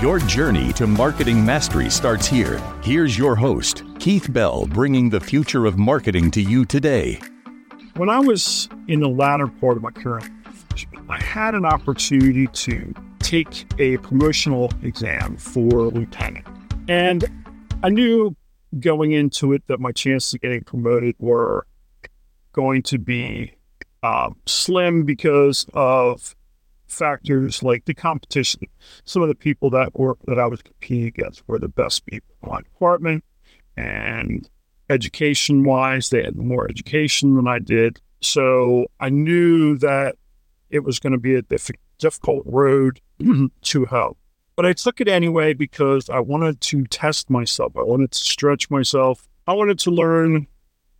Your journey to marketing mastery starts here. Here's your host, Keith Bell, bringing the future of marketing to you today. When I was in the latter part of my career, I had an opportunity to take a promotional exam for lieutenant. And I knew going into it that my chances of getting promoted were going to be um, slim because of factors like the competition. Some of the people that were that I was competing against were the best people in my department, and education wise, they had more education than I did. So I knew that it was going to be a diff- difficult road to hoe. But I took it anyway because I wanted to test myself. I wanted to stretch myself. I wanted to learn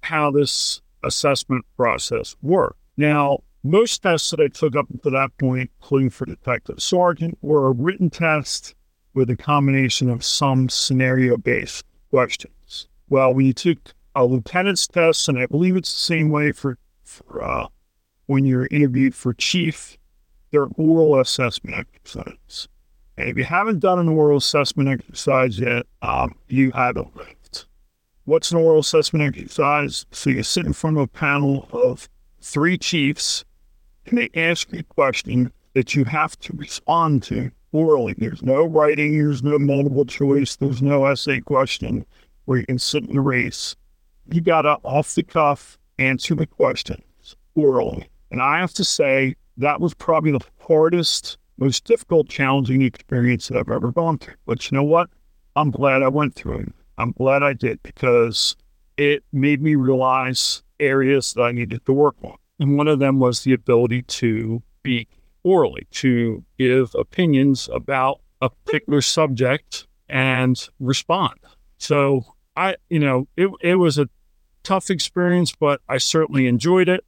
how this assessment process worked. Now, most tests that I took up to that point, including for detective sergeant, were a written test with a combination of some scenario based questions. Well, when you took a lieutenant's test, and I believe it's the same way for, for uh, when you're interviewed for chief, they're oral assessment exercises. And if you haven't done an oral assessment exercise yet, um, you haven't lived. What's an oral assessment exercise? So you sit in front of a panel of three chiefs they ask you a question that you have to respond to orally. There's no writing, there's no multiple choice, there's no essay question where you can sit the race. You got to off the cuff answer the questions orally. And I have to say, that was probably the hardest, most difficult, challenging experience that I've ever gone through. But you know what? I'm glad I went through it. I'm glad I did because it made me realize areas that I needed to work on. And one of them was the ability to speak orally, to give opinions about a particular subject and respond. So I, you know, it, it was a tough experience, but I certainly enjoyed it.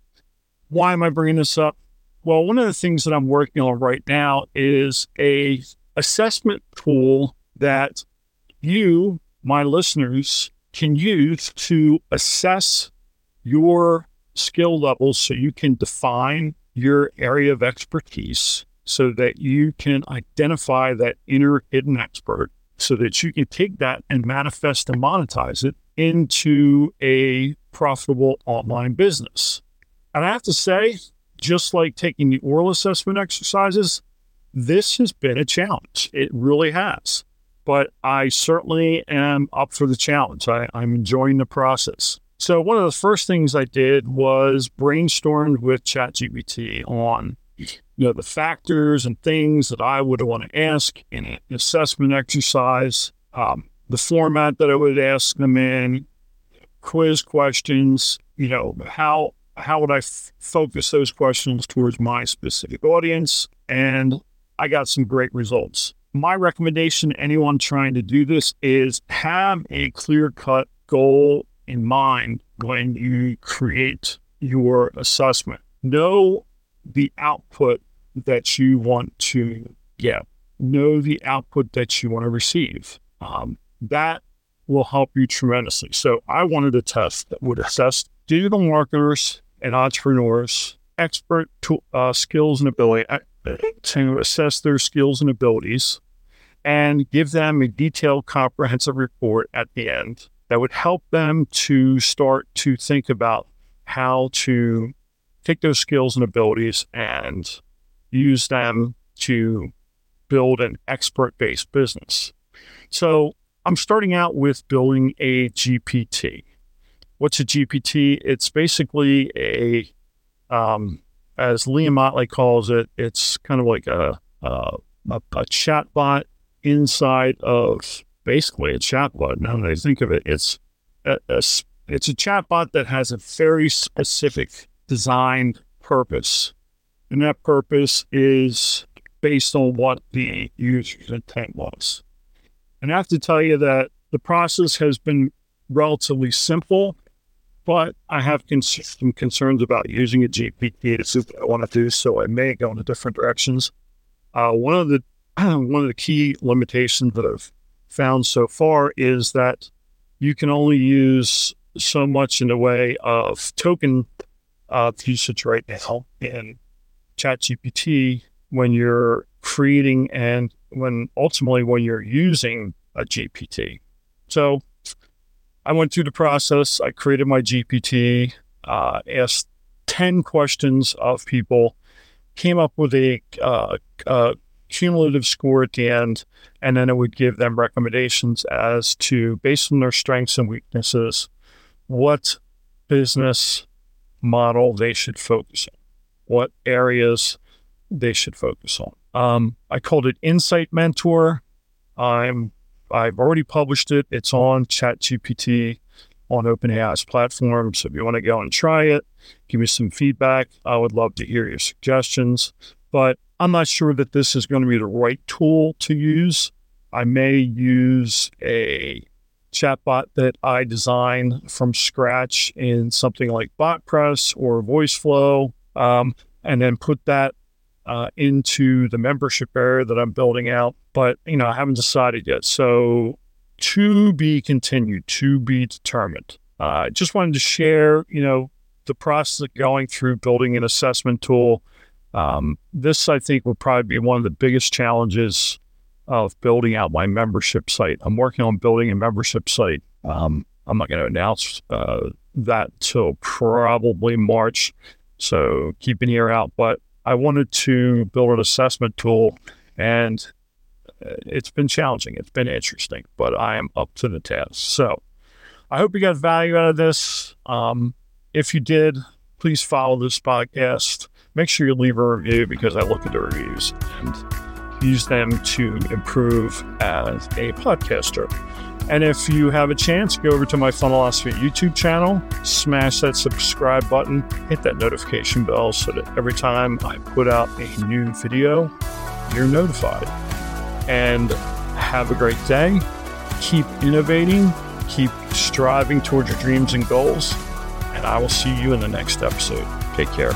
Why am I bringing this up? Well, one of the things that I'm working on right now is a assessment tool that you, my listeners, can use to assess your skill levels so you can define your area of expertise so that you can identify that inner hidden expert so that you can take that and manifest and monetize it into a profitable online business. And I have to say, just like taking the oral assessment exercises, this has been a challenge. It really has. But I certainly am up for the challenge. I, am enjoying the process. So one of the first things I did was brainstormed with ChatGPT on you know the factors and things that I would want to ask in an assessment exercise, um, the format that I would ask them in, quiz questions. You know how how would I f- focus those questions towards my specific audience, and I got some great results. My recommendation to anyone trying to do this is have a clear cut goal in mind when you create your assessment. Know the output that you want to get, know the output that you want to receive. Um, that will help you tremendously. So, I wanted a test that would assess digital marketers and entrepreneurs' expert to, uh, skills and ability uh, to assess their skills and abilities and give them a detailed, comprehensive report at the end that would help them to start to think about how to take those skills and abilities and use them to build an expert based business. So I'm starting out with building a GPT. What's a GPT? It's basically a, um, as Liam Ottley calls it, it's kind of like a, a a, a chatbot inside of basically a chatbot. Now that I think of it, it's a, a, it's a chatbot that has a very specific designed purpose. And that purpose is based on what the user's intent was. And I have to tell you that the process has been relatively simple, but I have some concerns about using a GPT to see what I want to do, so I may go in different directions. Uh, one of the one of the key limitations that I've found so far is that you can only use so much in the way of token uh, usage right now in ChatGPT when you're creating and when ultimately when you're using a GPT. So I went through the process. I created my GPT, uh, asked 10 questions of people, came up with a, uh, a cumulative score at the end, and then it would give them recommendations as to, based on their strengths and weaknesses, what business model they should focus on, what areas they should focus on. Um, I called it Insight Mentor. I'm I've already published it. It's on ChatGPT on OpenAI's platform. So if you want to go and try it, give me some feedback. I would love to hear your suggestions. But I'm not sure that this is going to be the right tool to use. I may use a chatbot that I design from scratch in something like Botpress or Voiceflow, um, and then put that uh, into the membership area that I'm building out. But, you know, I haven't decided yet. So to be continued, to be determined. Uh, I uh, just wanted to share, you know, the process of going through building an assessment tool. Um, this, I think, will probably be one of the biggest challenges of building out my membership site. I'm working on building a membership site. Um, I'm not going to announce uh, that till probably March. So keep an ear out. But I wanted to build an assessment tool, and uh, it's been challenging. It's been interesting, but I am up to the task. So I hope you got value out of this. Um, if you did, please follow this podcast. Make sure you leave a review because I look at the reviews and use them to improve as a podcaster. And if you have a chance, go over to my Funnelosophy YouTube channel, smash that subscribe button, hit that notification bell so that every time I put out a new video, you're notified. And have a great day. Keep innovating, keep striving towards your dreams and goals. And I will see you in the next episode. Take care.